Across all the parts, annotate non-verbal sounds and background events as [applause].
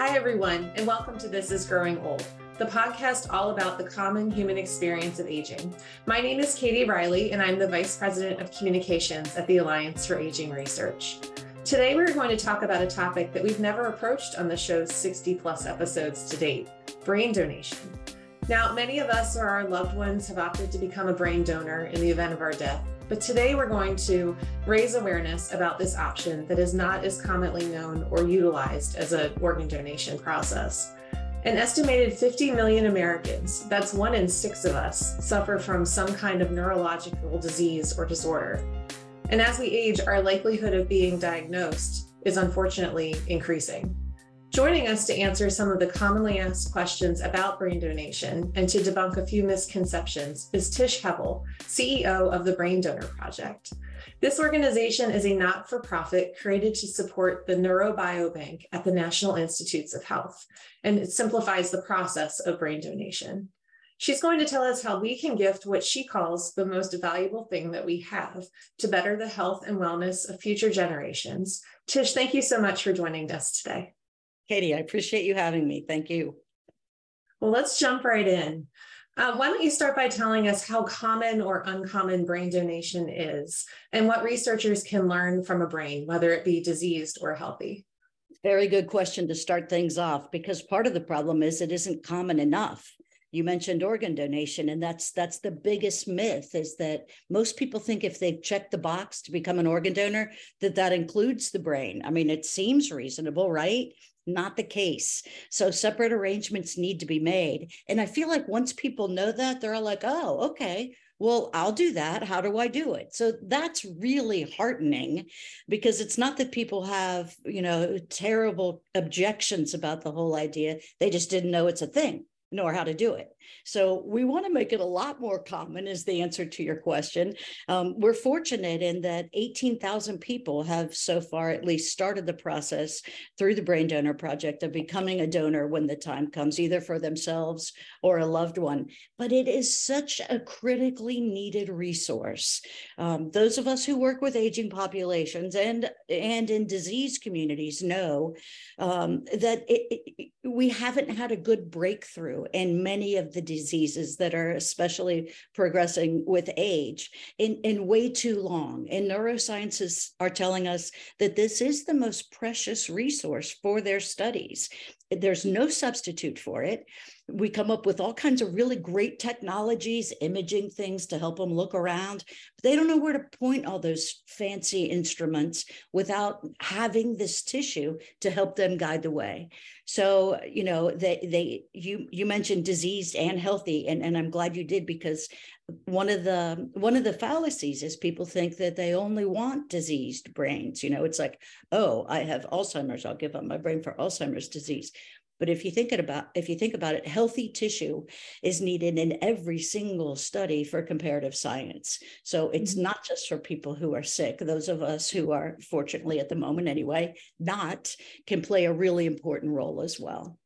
Hi, everyone, and welcome to This is Growing Old, the podcast all about the common human experience of aging. My name is Katie Riley, and I'm the Vice President of Communications at the Alliance for Aging Research. Today, we're going to talk about a topic that we've never approached on the show's 60 plus episodes to date brain donation. Now, many of us or our loved ones have opted to become a brain donor in the event of our death. But today we're going to raise awareness about this option that is not as commonly known or utilized as an organ donation process. An estimated 50 million Americans, that's one in six of us, suffer from some kind of neurological disease or disorder. And as we age, our likelihood of being diagnosed is unfortunately increasing. Joining us to answer some of the commonly asked questions about brain donation and to debunk a few misconceptions is Tish Hevel, CEO of the Brain Donor Project. This organization is a not for profit created to support the Neurobiobank at the National Institutes of Health, and it simplifies the process of brain donation. She's going to tell us how we can gift what she calls the most valuable thing that we have to better the health and wellness of future generations. Tish, thank you so much for joining us today. Katie, I appreciate you having me. Thank you. Well, let's jump right in. Uh, why don't you start by telling us how common or uncommon brain donation is and what researchers can learn from a brain, whether it be diseased or healthy? Very good question to start things off because part of the problem is it isn't common enough. You mentioned organ donation, and that's that's the biggest myth is that most people think if they've checked the box to become an organ donor, that that includes the brain. I mean, it seems reasonable, right? Not the case. So separate arrangements need to be made. And I feel like once people know that, they're all like, oh, okay, well, I'll do that. How do I do it? So that's really heartening because it's not that people have, you know, terrible objections about the whole idea. They just didn't know it's a thing nor how to do it. So we want to make it a lot more common is the answer to your question. Um, we're fortunate in that 18,000 people have so far at least started the process through the Brain Donor Project of becoming a donor when the time comes, either for themselves or a loved one. But it is such a critically needed resource. Um, those of us who work with aging populations and, and in disease communities know um, that it, it, we haven't had a good breakthrough in many of the diseases that are especially progressing with age in, in way too long. And neurosciences are telling us that this is the most precious resource for their studies. There's no substitute for it we come up with all kinds of really great technologies, imaging things to help them look around. They don't know where to point all those fancy instruments without having this tissue to help them guide the way. So, you know, they they you you mentioned diseased and healthy, and, and I'm glad you did because one of the one of the fallacies is people think that they only want diseased brains. You know, it's like, oh, I have Alzheimer's, I'll give up my brain for Alzheimer's disease. But if you think about if you think about it, healthy tissue is needed in every single study for comparative science. So it's mm-hmm. not just for people who are sick. Those of us who are fortunately at the moment anyway, not can play a really important role as well.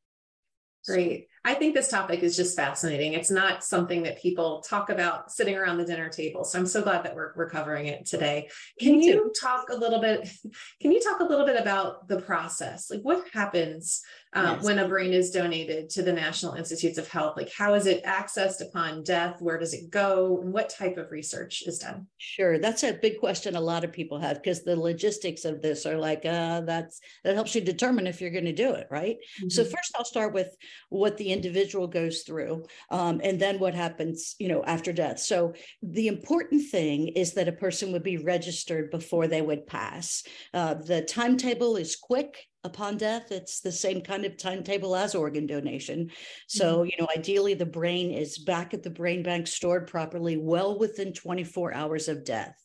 Great. I think this topic is just fascinating. It's not something that people talk about sitting around the dinner table. So I'm so glad that we're, we're covering it today. Can you talk a little bit? [laughs] Can you talk a little bit about the process? Like what happens uh, yes. when a brain is donated to the National Institutes of Health? Like how is it accessed upon death? Where does it go? And what type of research is done? Sure, that's a big question a lot of people have because the logistics of this are like uh, that's that helps you determine if you're going to do it, right? Mm-hmm. So first, I'll start with what the individual goes through um, and then what happens you know after death. So the important thing is that a person would be registered before they would pass. Uh, the timetable is quick. Upon death it's the same kind of timetable as organ donation. So mm-hmm. you know ideally the brain is back at the brain bank stored properly well within 24 hours of death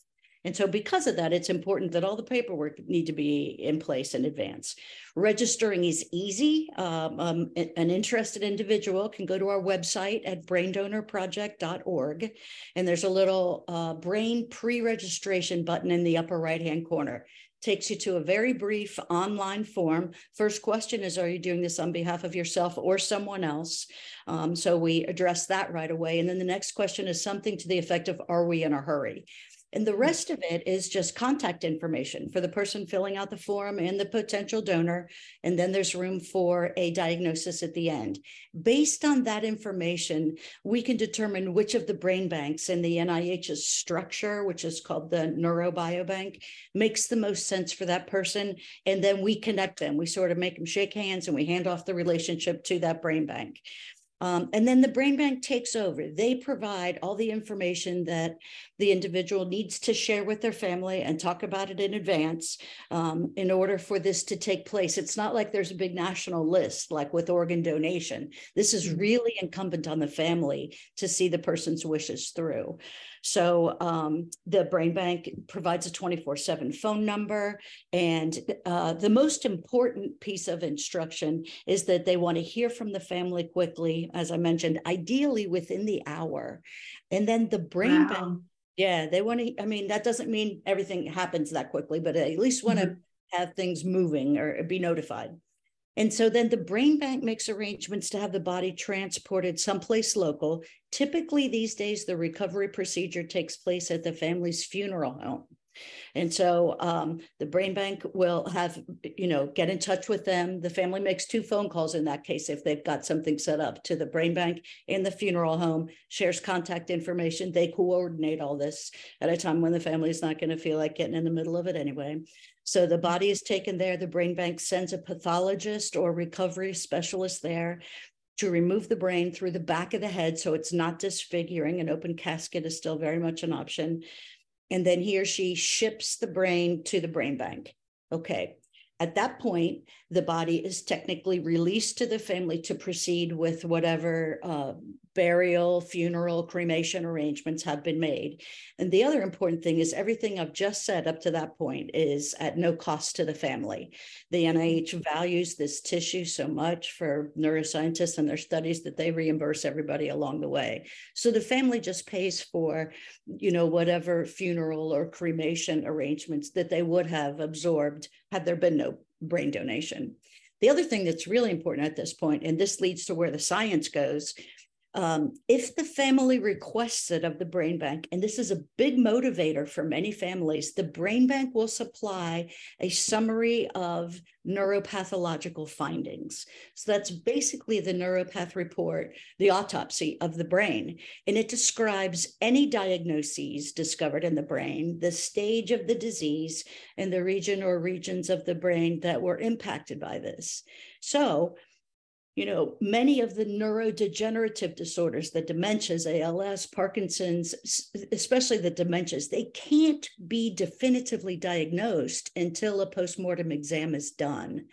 and so because of that, it's important that all the paperwork need to be in place in advance. Registering is easy. Um, um, an interested individual can go to our website at braindonorproject.org, and there's a little uh, brain pre-registration button in the upper right-hand corner takes you to a very brief online form. First question is Are you doing this on behalf of yourself or someone else? Um, so we address that right away. And then the next question is something to the effect of Are we in a hurry? And the mm. rest of it is just contact information for the person filling out the form and the potential donor. And then there's room for a diagnosis at the end. Based on that information, we can determine which of the brain banks in the NIH's structure, which is called the Neurobiobank, makes the most sense for that person. And then we connect them. We sort of make them shake hands and we hand off the relationship to that brain bank. Um, and then the brain bank takes over. They provide all the information that the individual needs to share with their family and talk about it in advance um, in order for this to take place. It's not like there's a big national list like with organ donation. This is mm-hmm. really incumbent on the family to see the person's wishes through. So um, the brain bank provides a 24 7 phone number. And uh, the most important piece of instruction is that they want to hear from the family quickly, as I mentioned, ideally within the hour. And then the brain wow. bank, yeah, they want to, I mean, that doesn't mean everything happens that quickly, but at least want to mm-hmm. have things moving or be notified. And so then the brain bank makes arrangements to have the body transported someplace local. Typically, these days, the recovery procedure takes place at the family's funeral home. And so um, the brain bank will have, you know, get in touch with them. The family makes two phone calls in that case if they've got something set up to the brain bank and the funeral home, shares contact information. They coordinate all this at a time when the family is not going to feel like getting in the middle of it anyway. So the body is taken there. The brain bank sends a pathologist or recovery specialist there to remove the brain through the back of the head so it's not disfiguring. An open casket is still very much an option. And then he or she ships the brain to the brain bank. Okay. At that point, the body is technically released to the family to proceed with whatever uh, burial, funeral, cremation arrangements have been made. And the other important thing is everything I've just said up to that point is at no cost to the family. The NIH values this tissue so much for neuroscientists and their studies that they reimburse everybody along the way. So the family just pays for, you know, whatever funeral or cremation arrangements that they would have absorbed had there been no brain donation. The other thing that's really important at this point, and this leads to where the science goes, um, if the family requests it of the brain bank, and this is a big motivator for many families, the brain bank will supply a summary of neuropathological findings. So that's basically the neuropath report, the autopsy of the brain. And it describes any diagnoses discovered in the brain, the stage of the disease, and the region or regions of the brain that were impacted by this. So you know, many of the neurodegenerative disorders, the dementias, ALS, Parkinson's, especially the dementias, they can't be definitively diagnosed until a postmortem exam is done.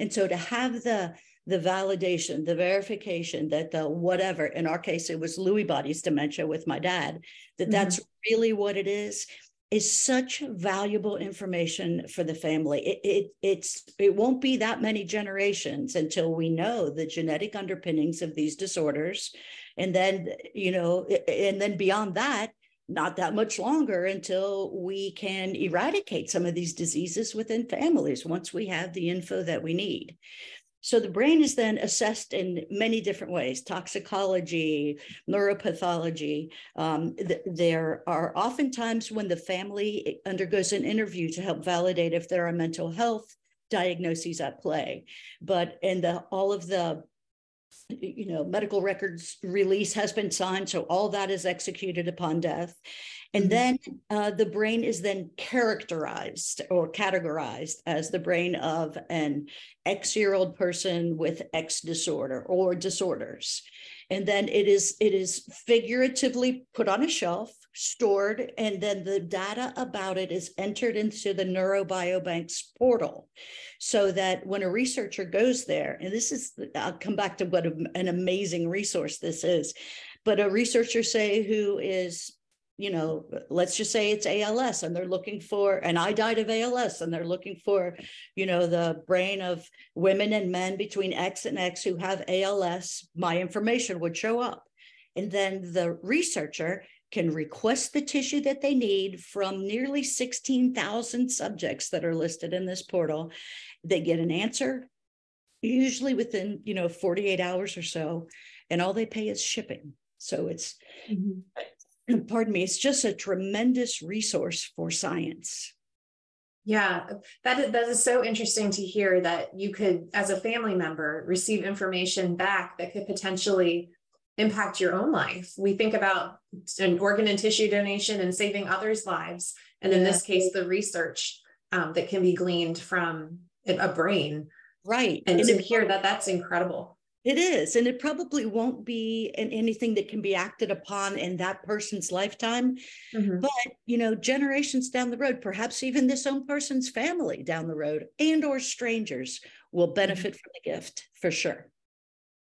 And so to have the the validation, the verification that the whatever, in our case, it was Lewy bodies dementia with my dad, that mm-hmm. that's really what it is is such valuable information for the family. It, it, it's it won't be that many generations until we know the genetic underpinnings of these disorders, and then you know, and then beyond that, not that much longer until we can eradicate some of these diseases within families once we have the info that we need. So the brain is then assessed in many different ways toxicology, neuropathology. Um, th- there are oftentimes when the family undergoes an interview to help validate if there are mental health diagnoses at play. But in the all of the you know medical records release has been signed so all that is executed upon death and mm-hmm. then uh, the brain is then characterized or categorized as the brain of an X year old person with X disorder or disorders. And then it is it is figuratively put on a shelf, stored, and then the data about it is entered into the Neurobiobank's portal. So that when a researcher goes there, and this is I'll come back to what an amazing resource this is, but a researcher say who is you know, let's just say it's ALS and they're looking for, and I died of ALS and they're looking for, you know, the brain of women and men between X and X who have ALS, my information would show up. And then the researcher can request the tissue that they need from nearly 16,000 subjects that are listed in this portal. They get an answer, usually within, you know, 48 hours or so, and all they pay is shipping. So it's mm-hmm [clears throat] pardon me, it's just a tremendous resource for science. Yeah, that is, that is so interesting to hear that you could, as a family member, receive information back that could potentially impact your own life. We think about an organ and tissue donation and saving others' lives. And in this case, the research um, that can be gleaned from a brain. Right. And, and to hear that, that's incredible. It is. And it probably won't be anything that can be acted upon in that person's lifetime. Mm-hmm. But, you know, generations down the road, perhaps even this own person's family down the road and or strangers will mm-hmm. benefit mm-hmm. from the gift for sure.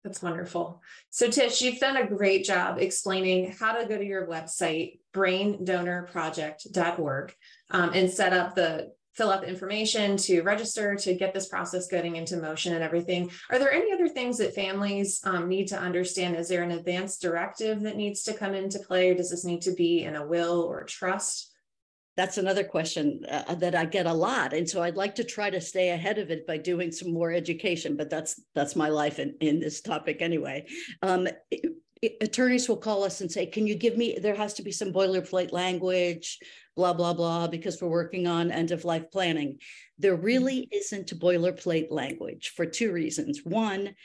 That's wonderful. So, Tish, you've done a great job explaining how to go to your website, braindonorproject.org, um, and set up the fill out the information to register to get this process getting into motion and everything. Are there any other things that families um, need to understand? Is there an advance directive that needs to come into play, or does this need to be in a will or trust? That's another question uh, that I get a lot, and so I'd like to try to stay ahead of it by doing some more education. But that's that's my life in, in this topic anyway. Um, attorneys will call us and say, "Can you give me?" There has to be some boilerplate language blah, blah, blah, because we're working on end of life planning. There mm-hmm. really isn't boilerplate language for two reasons. One,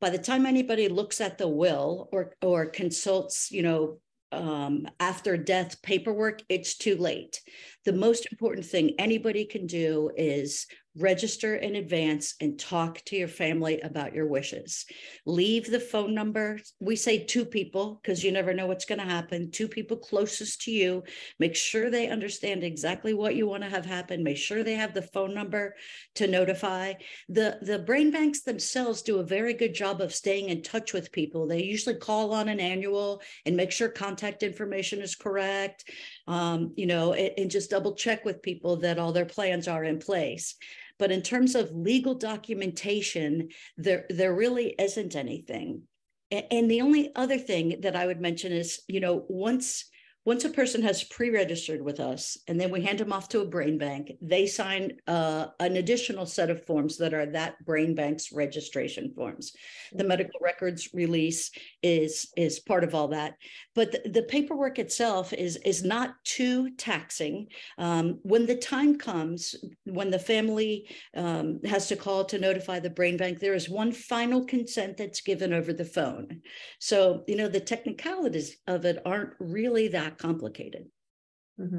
by the time anybody looks at the will or or consults, you know, um, after death paperwork, it's too late. The most important thing anybody can do is register in advance and talk to your family about your wishes. Leave the phone number. We say two people because you never know what's going to happen. Two people closest to you. Make sure they understand exactly what you want to have happen. Make sure they have the phone number to notify. The the brain banks themselves do a very good job of staying in touch with people. They usually call on an annual and make sure contact information is correct. Um, you know, and, and just double check with people that all their plans are in place. But in terms of legal documentation, there, there really isn't anything. And the only other thing that I would mention is, you know, once once a person has pre-registered with us and then we hand them off to a brain bank they sign uh, an additional set of forms that are that brain bank's registration forms. The mm-hmm. medical records release is is part of all that. But the, the paperwork itself is is not too taxing. Um, when the time comes when the family um, has to call to notify the brain bank there is one final consent that's given over the phone. So you know the technicalities of it aren't really that that complicated. Mm-hmm.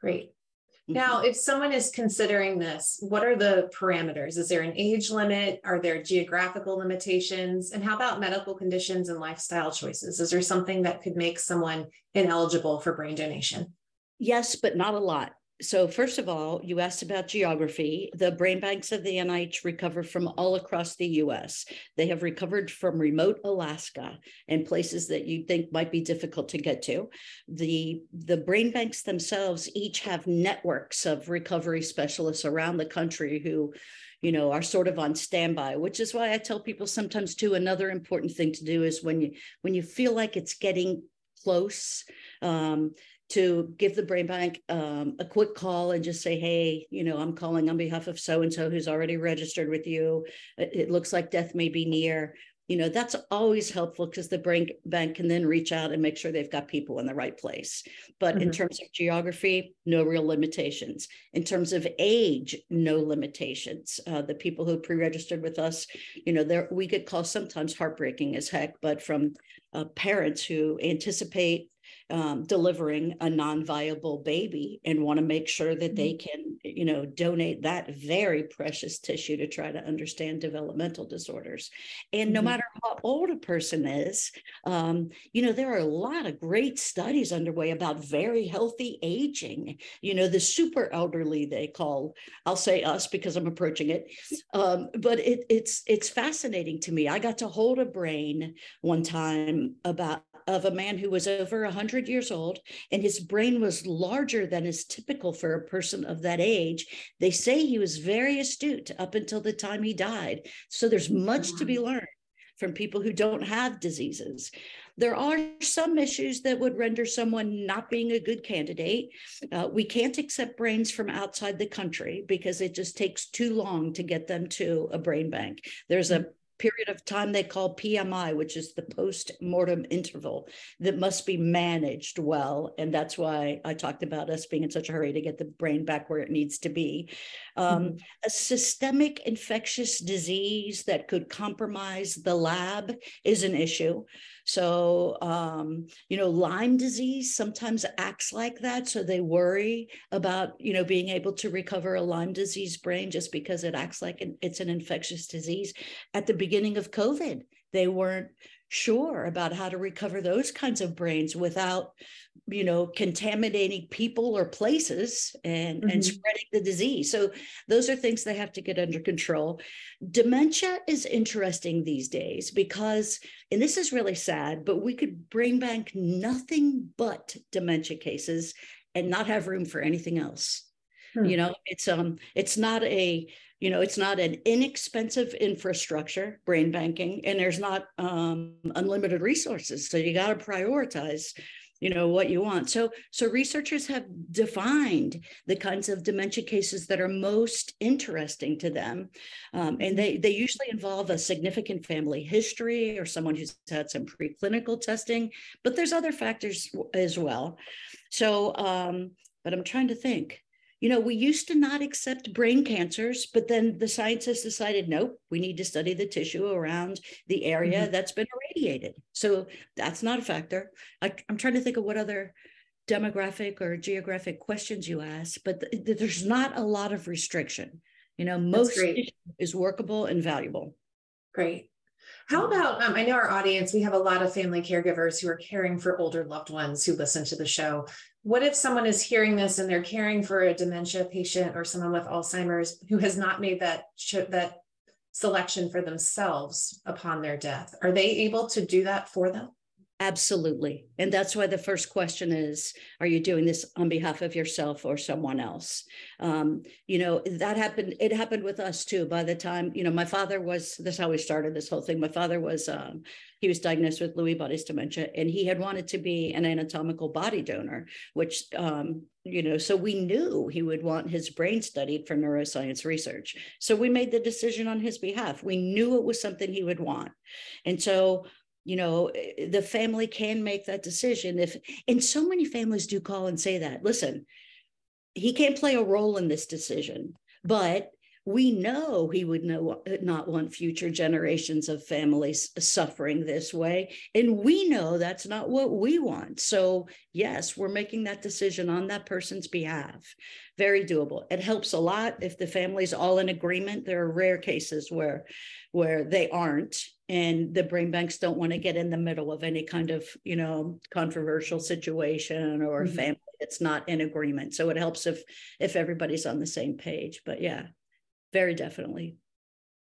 Great. Mm-hmm. Now, if someone is considering this, what are the parameters? Is there an age limit? Are there geographical limitations? And how about medical conditions and lifestyle choices? Is there something that could make someone ineligible for brain donation? Yes, but not a lot so first of all, you asked about geography. The brain banks of the NIH recover from all across the US. They have recovered from remote Alaska and places that you think might be difficult to get to. The, the brain banks themselves each have networks of recovery specialists around the country who you know are sort of on standby which is why i tell people sometimes too another important thing to do is when you when you feel like it's getting close um, to give the brain bank um, a quick call and just say, hey, you know, I'm calling on behalf of so and so who's already registered with you. It, looks like death may be near. You know, that's always helpful because the brain bank can then reach out and make sure they've got people in the right place. But mm-hmm. in terms of geography, no real limitations. In terms of age, no limitations. Uh, the people who pre-registered with us, you know, there we get calls sometimes heartbreaking as heck, but from uh, parents who anticipate um, delivering a non-viable baby and want to make sure that they mm-hmm. can you know donate that very precious tissue to try to understand developmental disorders and no mm-hmm. matter how old a person is um, you know there are a lot of great studies underway about very healthy aging you know the super elderly they call i'll say us because i'm approaching it um, but it, it's it's fascinating to me i got to hold a brain one time about of a man who was over 100 years old and his brain was larger than is typical for a person of that age. They say he was very astute up until the time he died. So there's much to be learned from people who don't have diseases. There are some issues that would render someone not being a good candidate. Uh, we can't accept brains from outside the country because it just takes too long to get them to a brain bank. There's a period of time they call PMI, which is the post mortem interval that must be managed well. And that's why I talked about us being in such a hurry to get the brain back where it needs to be. Um, mm-hmm. A systemic infectious disease that could compromise the lab is an issue. So, um, you know, Lyme disease sometimes acts like that. So they worry about, you know, being able to recover a Lyme disease brain just because it acts like an, it's an infectious disease. At the beginning of COVID, they weren't sure about how to recover those kinds of brains without you know contaminating people or places and mm-hmm. and spreading the disease so those are things they have to get under control dementia is interesting these days because and this is really sad but we could brain bank nothing but dementia cases and not have room for anything else hmm. you know it's um it's not a you know it's not an inexpensive infrastructure brain banking and there's not um, unlimited resources. So you got to prioritize you know what you want. So so researchers have defined the kinds of dementia cases that are most interesting to them um, and they they usually involve a significant family history or someone who's had some preclinical testing but there's other factors as well. So um, but i'm trying to think you know, we used to not accept brain cancers, but then the scientists decided, nope, we need to study the tissue around the area mm-hmm. that's been irradiated. So that's not a factor. I, am trying to think of what other demographic or geographic questions you ask, but th- th- there's not a lot of restriction. You know, most is workable and valuable. Great. How about, um, I know our audience, we have a lot of family caregivers who are caring for older loved ones who listen to the show. What if someone is hearing this and they're caring for a dementia patient or someone with Alzheimer's who has not made that, that selection for themselves upon their death? Are they able to do that for them? Absolutely. And that's why the first question is Are you doing this on behalf of yourself or someone else? Um, you know, that happened, it happened with us too. By the time, you know, my father was, that's how we started this whole thing. My father was, um, he was diagnosed with Lewy bodies dementia and he had wanted to be an anatomical body donor, which, um, you know, so we knew he would want his brain studied for neuroscience research. So we made the decision on his behalf. We knew it was something he would want. And so you know eh, the family can make that decision if and so many families do call and say that listen he can't play a role in this decision but we know he would know, uh, not want future generations of families suffering this way. And we know that's not what we want. So, yes, we're making that decision on that person's behalf. Very doable. It helps a lot if the family's all in agreement. There are rare cases where where they aren't and the brain banks don't want to get in the middle of any kind of you know controversial situation or mm-hmm. family that's not in agreement so it helps if if everybody's on the same page but yeah very definitely.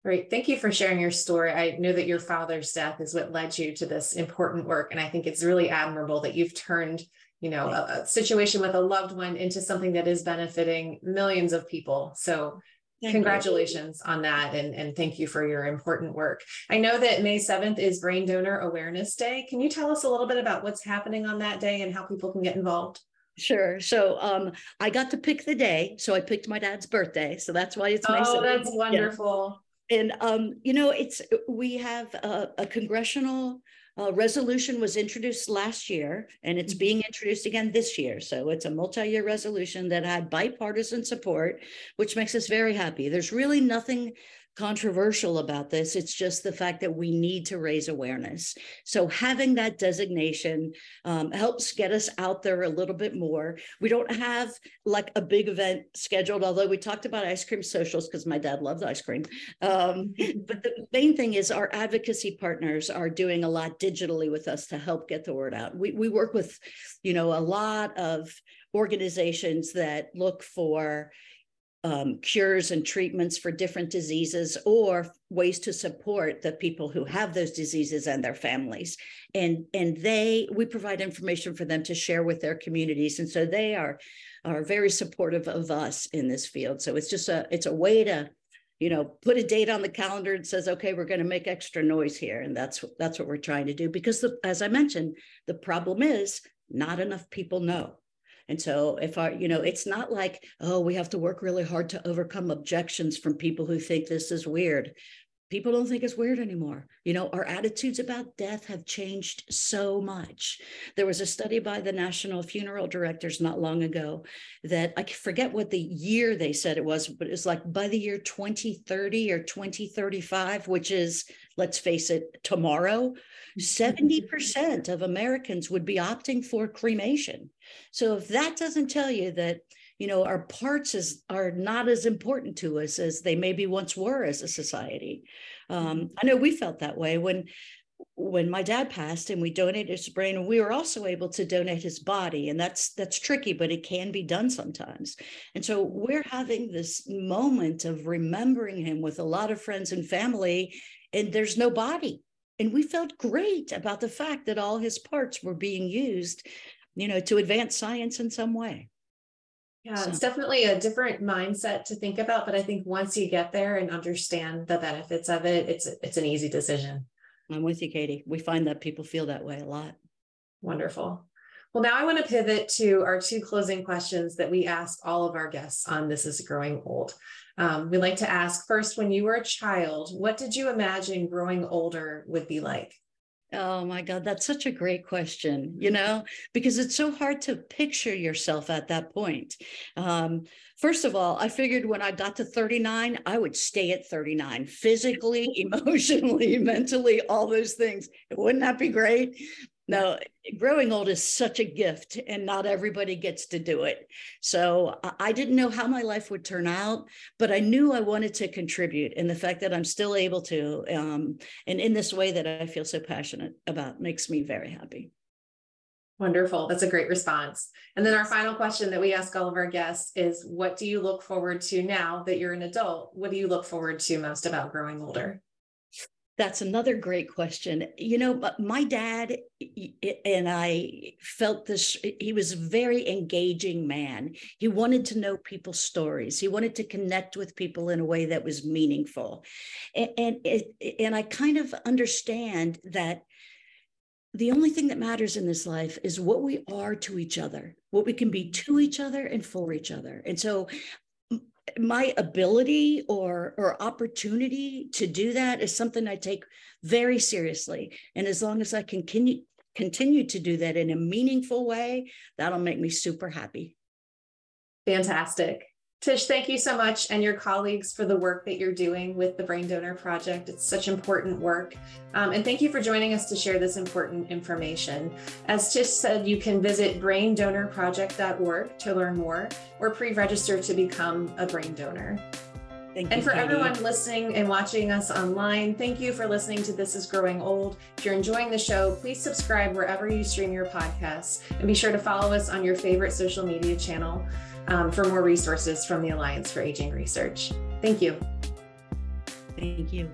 Great. Thank you for sharing your story. I know that your father's death is what led you to this important work. And I think it's really admirable that you've turned, you know, a, a situation with a loved one into something that is benefiting millions of people. So Thank congratulations you. on that and, and thank you for your important work i know that may 7th is brain donor awareness day can you tell us a little bit about what's happening on that day and how people can get involved Sure. So um, I got to pick the day. So I picked my dad's birthday. So that's why it's May Oh, that's wonderful. Yeah. And um, you know, it's we have a, a congressional uh, resolution was introduced last year, and it's mm-hmm. being introduced again this year. So it's a multi-year resolution that had bipartisan support, which makes us very happy. There's really nothing controversial about this. It's just the fact that we need to raise awareness. So having that designation um, helps get us out there a little bit more. We don't have like a big event scheduled, although we talked about ice cream socials because my dad loves ice cream. Um, [laughs] but the main thing is our advocacy partners are doing a lot digitally with us to help get the word out. We, we work with, you know, a lot of organizations that look for um, cures and treatments for different diseases or ways to support the people who have those diseases and their families. And and they we provide information for them to share with their communities. And so they are are very supportive of us in this field. So it's just a it's a way to you know put a date on the calendar and says okay we're going to make extra noise here. And that's that's what we're trying to do because the, as i mentioned the problem is not enough people know and so if our, you know, it's not like, oh, we have to work really hard to overcome objections from people who think this is weird. people don't think it's weird anymore. You know, our attitudes about death have changed so much. There was a study by the National Funeral Directors not long ago that I forget what the year they said it was, but it's like by the year 2030 or 2035, which is, let's face it, tomorrow, [laughs] 70% of Americans would be opting for cremation. So if that doesn't tell you that you know our parts is are not as important to us as they maybe once were as a society um, mm-hmm. i know we felt that way when when my dad passed and we donated his brain and we were also able to donate his body and that's that's tricky but it can be done sometimes and so we're having this moment of remembering him with a lot of friends and family and there's no body and we felt great about the fact that all his parts were being used you know to advance science in some way yeah, so. it's definitely a different mindset to think about, but I think once you get there and understand the benefits of it, it's it's an easy decision. I'm with you, Katie. We find that people feel that way a lot. Wonderful. Well, now I want to pivot to our two closing questions that we ask all of our guests on This is Growing Old. Um, we like to ask first, when you were a child, what did you imagine growing older would be like? Oh my God, that's such a great question, you know, because it's so hard to picture yourself at that point. Um, first of all, I figured when I got to 39, I would stay at 39 physically, [laughs] emotionally, mentally, all those things. Wouldn't that be great? No, growing old is such a gift, and not everybody gets to do it. So I didn't know how my life would turn out, but I knew I wanted to contribute. And the fact that I'm still able to, um, and in this way that I feel so passionate about, makes me very happy. Wonderful. That's a great response. And then our final question that we ask all of our guests is What do you look forward to now that you're an adult? What do you look forward to most about growing older? That's another great question. You know, my dad and I felt this, he was a very engaging man. He wanted to know people's stories, he wanted to connect with people in a way that was meaningful. And, and, and I kind of understand that the only thing that matters in this life is what we are to each other, what we can be to each other and for each other. And so my ability or or opportunity to do that is something I take very seriously. And as long as I can continue continue to do that in a meaningful way, that'll make me super happy. Fantastic. Tish, thank you so much and your colleagues for the work that you're doing with the Brain Donor Project. It's such important work. Um, and thank you for joining us to share this important information. As Tish said, you can visit braindonorproject.org to learn more or pre register to become a brain donor. Thank and for Katie. everyone listening and watching us online, thank you for listening to This is Growing Old. If you're enjoying the show, please subscribe wherever you stream your podcasts and be sure to follow us on your favorite social media channel um, for more resources from the Alliance for Aging Research. Thank you. Thank you.